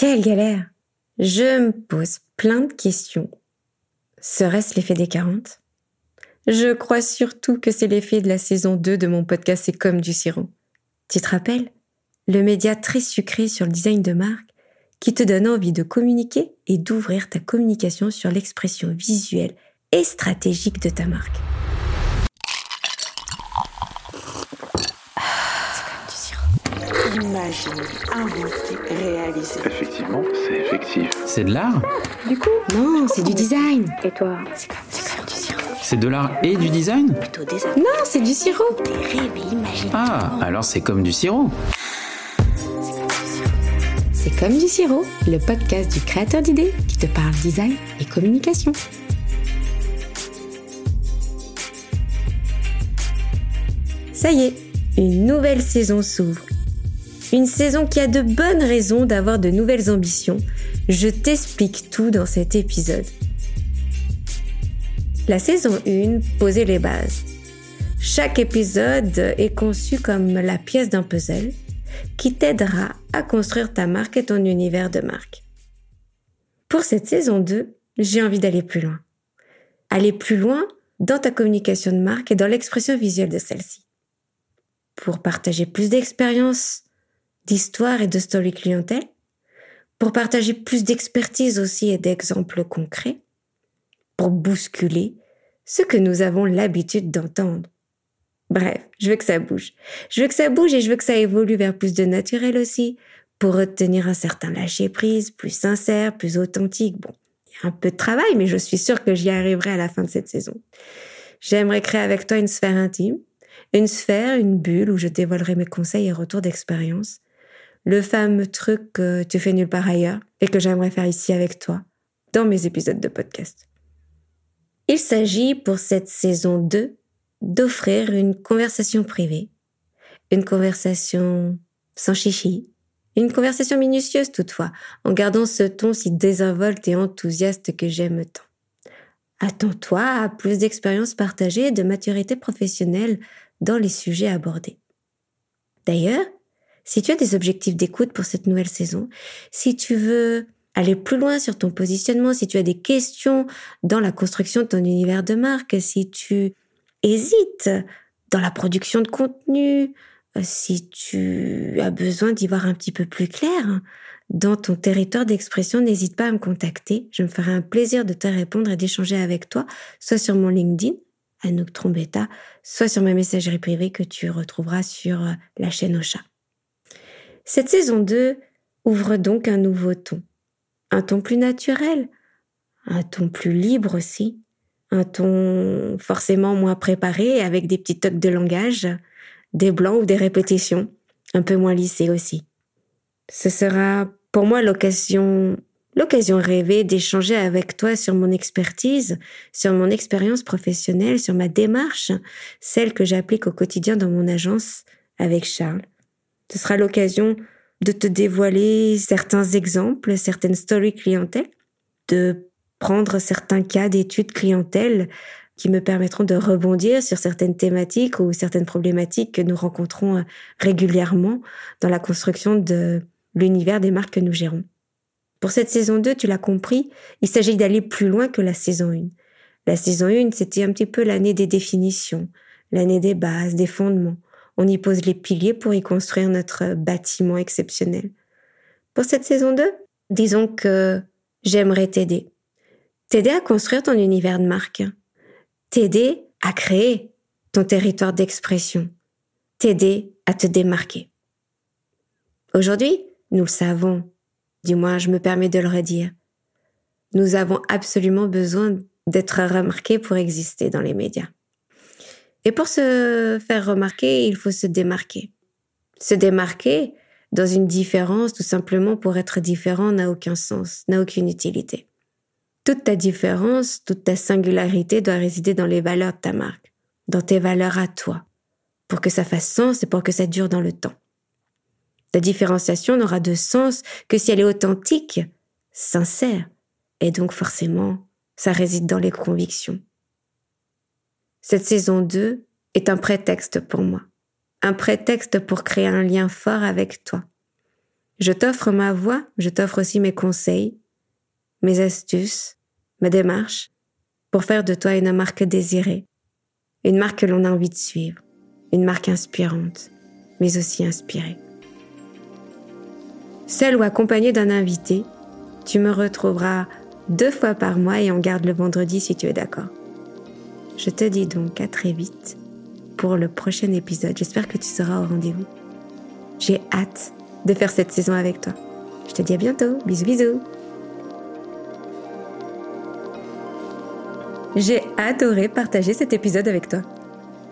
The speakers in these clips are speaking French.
Quelle galère Je me pose plein de questions. Serait-ce l'effet des 40 Je crois surtout que c'est l'effet de la saison 2 de mon podcast C'est comme du sirop. Tu te rappelles? Le média très sucré sur le design de marque qui te donne envie de communiquer et d'ouvrir ta communication sur l'expression visuelle et stratégique de ta marque. Imaginer, inventer, réaliser. Effectivement, c'est effectif. C'est de l'art Du coup Non, c'est du design. Et toi C'est comme, du sirop. C'est de l'art et du design Plutôt des Non, c'est du sirop. Des rêves et. Ah, alors c'est comme du sirop. C'est comme du sirop, le podcast du créateur d'idées qui te parle design et communication. Ça y est, une nouvelle saison s'ouvre. Une saison qui a de bonnes raisons d'avoir de nouvelles ambitions. Je t'explique tout dans cet épisode. La saison 1 posait les bases. Chaque épisode est conçu comme la pièce d'un puzzle qui t'aidera à construire ta marque et ton univers de marque. Pour cette saison 2, j'ai envie d'aller plus loin. Aller plus loin dans ta communication de marque et dans l'expression visuelle de celle-ci. Pour partager plus d'expériences, d'histoire et de story clientèle. Pour partager plus d'expertise aussi et d'exemples concrets. Pour bousculer ce que nous avons l'habitude d'entendre. Bref, je veux que ça bouge. Je veux que ça bouge et je veux que ça évolue vers plus de naturel aussi, pour retenir un certain lâcher-prise, plus sincère, plus authentique. Bon, il y a un peu de travail, mais je suis sûre que j'y arriverai à la fin de cette saison. J'aimerais créer avec toi une sphère intime, une sphère, une bulle où je dévoilerai mes conseils et retours d'expérience. Le fameux truc que tu fais nulle part ailleurs et que j'aimerais faire ici avec toi, dans mes épisodes de podcast. Il s'agit pour cette saison 2 d'offrir une conversation privée, une conversation sans chichi, une conversation minutieuse toutefois, en gardant ce ton si désinvolte et enthousiaste que j'aime tant. Attends-toi à plus d'expériences partagées et de maturité professionnelle dans les sujets abordés. D'ailleurs, si tu as des objectifs d'écoute pour cette nouvelle saison, si tu veux aller plus loin sur ton positionnement, si tu as des questions dans la construction de ton univers de marque, si tu hésites dans la production de contenu, euh, si tu as besoin d'y voir un petit peu plus clair dans ton territoire d'expression, n'hésite pas à me contacter. Je me ferai un plaisir de te répondre et d'échanger avec toi, soit sur mon LinkedIn, Anouk Trombetta, soit sur ma messagerie privée que tu retrouveras sur euh, la chaîne Ocha. Cette saison 2 ouvre donc un nouveau ton. Un ton plus naturel, un ton plus libre aussi, un ton forcément moins préparé avec des petits tocs de langage, des blancs ou des répétitions, un peu moins lissés aussi. Ce sera pour moi l'occasion l'occasion rêvée d'échanger avec toi sur mon expertise, sur mon expérience professionnelle, sur ma démarche, celle que j'applique au quotidien dans mon agence avec Charles. Ce sera l'occasion de te dévoiler certains exemples, certaines stories clientèle, de prendre certains cas d'études clientèle qui me permettront de rebondir sur certaines thématiques ou certaines problématiques que nous rencontrons euh, régulièrement dans la construction de l'univers des marques que nous gérons. Pour cette saison 2, tu l'as compris, il s'agit d'aller plus loin que la saison 1. La saison 1, c'était un petit peu l'année des définitions, l'année des bases, des fondements. On y pose les piliers pour y construire notre bâtiment exceptionnel. Pour cette saison 2, disons que j'aimerais t'aider. T'aider à construire ton univers de marque t'aider à créer ton territoire d'expression, t'aider à te démarquer. Aujourd'hui, nous le savons, du moins je me permets de le redire, nous avons absolument besoin d'être remarqués pour exister dans les médias. Et pour se faire remarquer, il faut se démarquer. Se démarquer dans une différence, tout simplement pour être différent, n'a aucun sens, n'a aucune utilité. Toute ta différence, toute ta singularité doit résider dans les valeurs de ta marque, dans tes valeurs à toi, pour que ça fasse sens et pour que ça dure dans le temps. Ta différenciation n'aura de sens que si elle est authentique, sincère, et donc forcément, ça réside dans les convictions. Cette saison 2 est un prétexte pour moi, un prétexte pour créer un lien fort avec toi. Je t'offre ma voix, je t'offre aussi mes conseils, mes astuces, ma démarche pour faire de toi une marque désirée, une marque que l'on a envie de suivre, une marque inspirante, mais aussi inspirée. Seul ou accompagné d'un invité, tu me retrouveras deux fois par mois et on garde le vendredi si tu es d'accord. Je te dis donc à très vite pour le prochain épisode. J'espère que tu seras au rendez-vous. J'ai hâte de faire cette saison avec toi. Je te dis à bientôt. Bisous bisous. J'ai adoré partager cet épisode avec toi.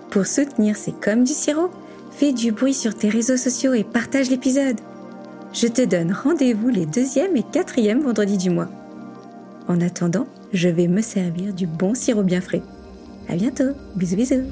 Pour soutenir C'est comme du sirop, fais du bruit sur tes réseaux sociaux et partage l'épisode. Je te donne rendez-vous les deuxième et quatrième vendredis du mois. En attendant, je vais me servir du bon sirop bien frais. À bientôt. Bisous bisous.